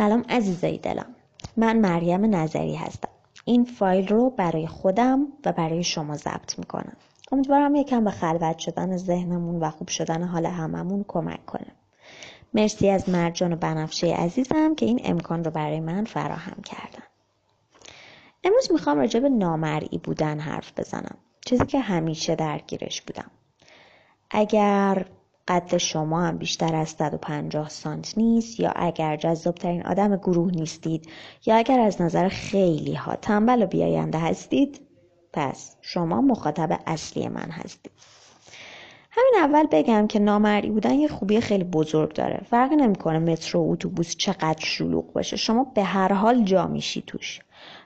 سلام عزیزای دلم. من مریم نظری هستم. این فایل رو برای خودم و برای شما ضبط می‌کنم. امیدوارم یکم به خلوت شدن ذهنمون و خوب شدن حال هممون کمک کنه. مرسی از مرجان و بنفشه عزیزم که این امکان رو برای من فراهم کردن. امروز می‌خوام راجع به نامرئی بودن حرف بزنم. چیزی که همیشه درگیرش بودم. اگر قد شما هم بیشتر از 150 سانت نیست یا اگر جذابترین آدم گروه نیستید یا اگر از نظر خیلی ها تنبل و بیاینده هستید پس شما مخاطب اصلی من هستید. همین اول بگم که نامرئی بودن یه خوبی خیلی بزرگ داره. فرق نمی‌کنه مترو و اتوبوس چقدر شلوغ باشه شما به هر حال جا میشی توش.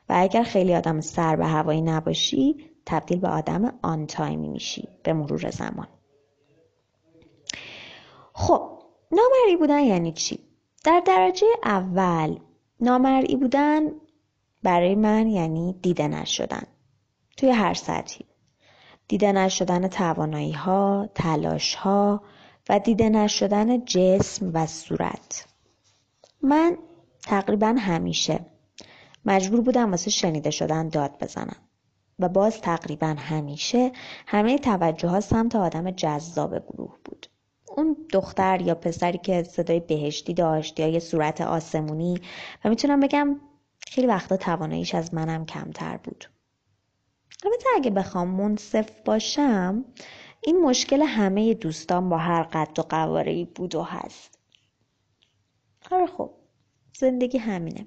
و اگر خیلی آدم سر به هوایی نباشی تبدیل به آدم آن تایمی میشی به مرور زمان. خب نامرئی بودن یعنی چی؟ در درجه اول نامرئی بودن برای من یعنی دیده نشدن. توی هر سطحی. دیده نشدن توانایی ها، تلاش ها و دیده نشدن جسم و صورت. من تقریبا همیشه مجبور بودم واسه شنیده شدن داد بزنم و باز تقریبا همیشه همه توجه ها سمت آدم جذاب گروه بود. اون دختر یا پسری که صدای بهشتی داشت یا یه صورت آسمونی. و می‌تونم بگم خیلی وقتا تواناییش از منم کمتر بود. البته اگه بخوام منصف باشم این مشکل همه دوستان با هر قد و قواره بود و هست. آره خب زندگی همینه.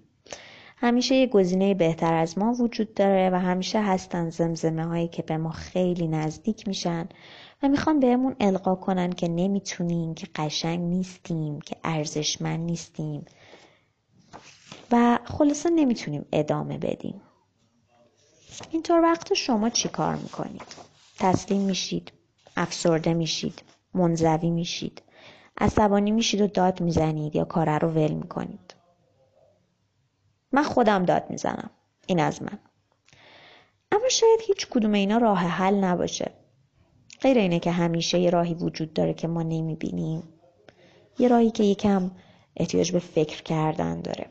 همیشه یه گزینه بهتر از ما وجود داره و همیشه هستن زمزمه هایی که به ما خیلی نزدیک میشن و می‌خوان بهمون القا کنن که نمی‌تونیم که قشنگ نیستیم که ارزشمند نیستیم و خلاصه نمی‌تونیم ادامه بدیم اینطور وقت شما چی کار می‌کنید؟ تسلیم میشید افسرده میشید منزوی میشید عصبانی میشید و داد می‌زنید یا کاره رو ول می‌کنید من خودم داد می‌زنم. این از من. اما شاید هیچ کدوم اینا راه حل نباشه. غیر اینه که همیشه یه راهی وجود داره که ما نمی‌بینیم. یه راهی که یکم احتیاج به فکر کردن داره.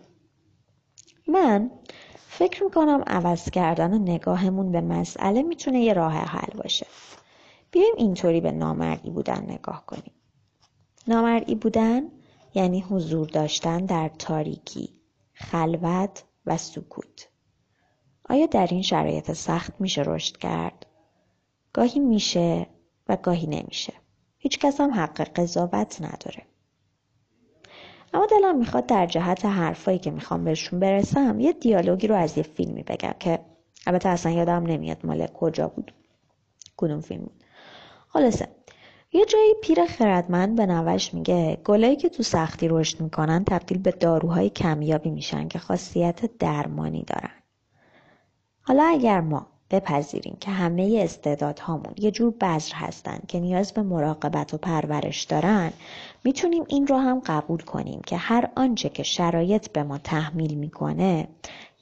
من فکر می‌کنم عوض کردن نگاهمون به مسئله می‌تونه یه راه حل باشه. بیایم اینطوری به نامرئی بودن نگاه کنیم. نامرئی بودن یعنی حضور داشتن در تاریکی. خلوت و سکوت. آیا در این شرایط سخت میشه رشد کرد؟ گاهی میشه و گاهی نمیشه. هیچ کس هم حق قضاوت نداره. اما دلم می‌خواد در جهت حرفایی که می‌خوام بهشون برسم یه دیالوگی رو از یه فیلمی بگم که البته اصلا یادم نمیاد مال کجا بود کدوم فیلم بود. خلاصه یه جایی پیر خردمند به نوش میگه گلایی که تو سختی رشد می‌کنن تبدیل به داروهای کمیابی میشن که خاصیت درمانی دارن. حالا اگر ما بپذیریم که همه استعدادهامون یه جور بذر هستن که نیاز به مراقبت و پرورش دارن می‌تونیم این رو هم قبول کنیم که هر آنچه که شرایط به ما تحمیل می‌کنه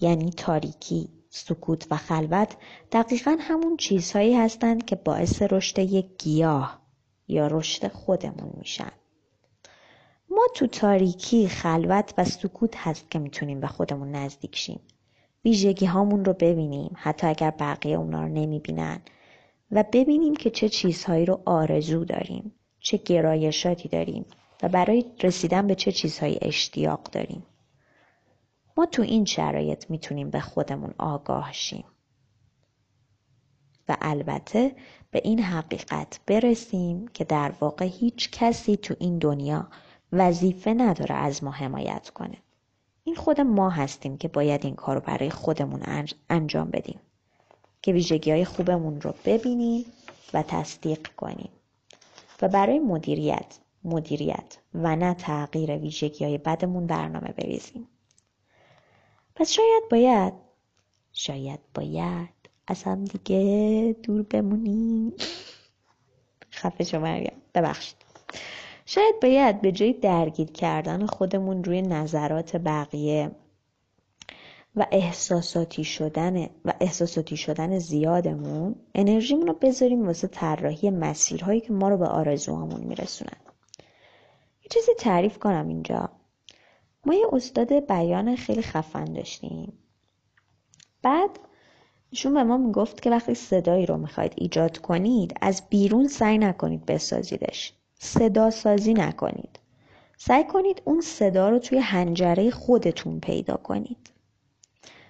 یعنی تاریکی سکوت و خلوت دقیقا همون چیزهایی هستند که باعث رشد یک گیاه. یا رشد خودمون میشن. ما تو تاریکی خلوت و سکوت هست که می‌تونیم به خودمون نزدیک شیم. ویژگی هامون رو ببینیم حتی اگر بقیه اونا رو نمی‌بینن. و ببینیم که چه چیزهایی رو آرزو داریم چه گرایشاتی داریم و برای رسیدن به چه چیزهایی اشتیاق داریم. ما تو این شرایط می‌تونیم به خودمون آگاه شیم. و البته به این حقیقت برسیم که در واقع هیچ کسی تو این دنیا وظیفه نداره از ما حمایت کنه. این خود ما هستیم که باید این کار رو برای خودمون انجام بدیم. که ویژگی های خوبمون رو ببینیم و تصدیق کنیم. و برای مدیریت مدیریت و نه تغییر ویژگی های بدمون برنامه بریزیم. پس شاید باید شاید باید از هم دیگه دور بمونیم. خفه شما مریم. ببخشید. شاید باید به جای درگیر کردن خودمون روی نظرات بقیه و احساساتی شدن و احساساتی شدن زیادمون انرژیمون رو بذاریم واسه طراحی مسیرهایی که ما رو به آرزوهامون میرسونن. یه چیزی تعریف کنم اینجا. ما یه استاد بیان خیلی خفن داشتیم. بعد ایشون به ما می‌گفت که وقتی صدایی رو می‌خواید ایجاد کنید از بیرون سعی نکنید بسازیدش. صدا سازی نکنید. سعی کنید اون صدا رو توی هنجره خودتون پیدا کنید.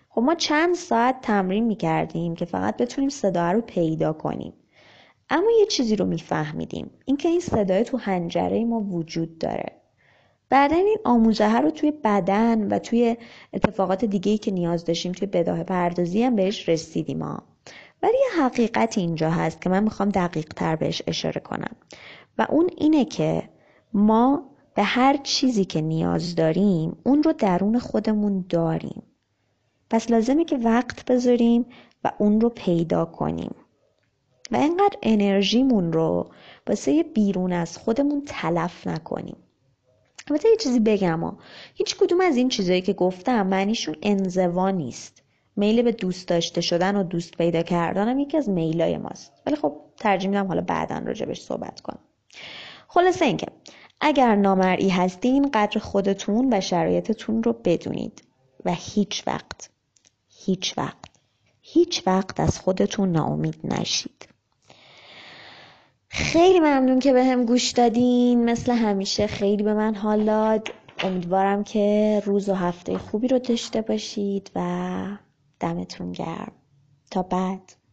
خب ما چند ساعت تمرین می‌کردیم که فقط بتونیم صدا رو پیدا کنیم. اما یه چیزی رو میفهمیدیم. اینکه این صدای تو هنجره ما وجود داره. بعدا این آموزه رو توی بدن و توی اتفاقات دیگه ای که نیاز داشتیم توی بداه پردازی هم بهش رسیدیم ها ولی یه حقیقت اینجا هست که من می‌خوام دقیق تر بهش اشاره کنم. و اون اینه که ما به هر چیزی که نیاز داریم اون رو درون خودمون داریم. پس لازمه که وقت بذاریم و اون رو پیدا کنیم. و اینقدر انرژیمون رو واسه بیرون از خودمون تلف نکنیم. البته یه چیزی بگم ها. هیچ کدوم از این چیزایی که گفتم معنیشون انزوا نیست. میل به دوست داشته شدن و دوست پیدا کردن هم یکی از میلای ماست. ولی خب ترجیح میدم حالا بعدا راجبش صحبت کنم. خلاصه اینکه اگر نامرئی هستین قدر خودتون و شرایطتون رو بدونید. و هیچ وقت هیچ وقت هیچ وقت از خودتون ناامید نشید. خیلی ممنون که به هم گوش دادین. مثل همیشه خیلی به من حال داد. امیدوارم که روز و هفته خوبی رو داشته باشید و دمتون گرم. تا بعد.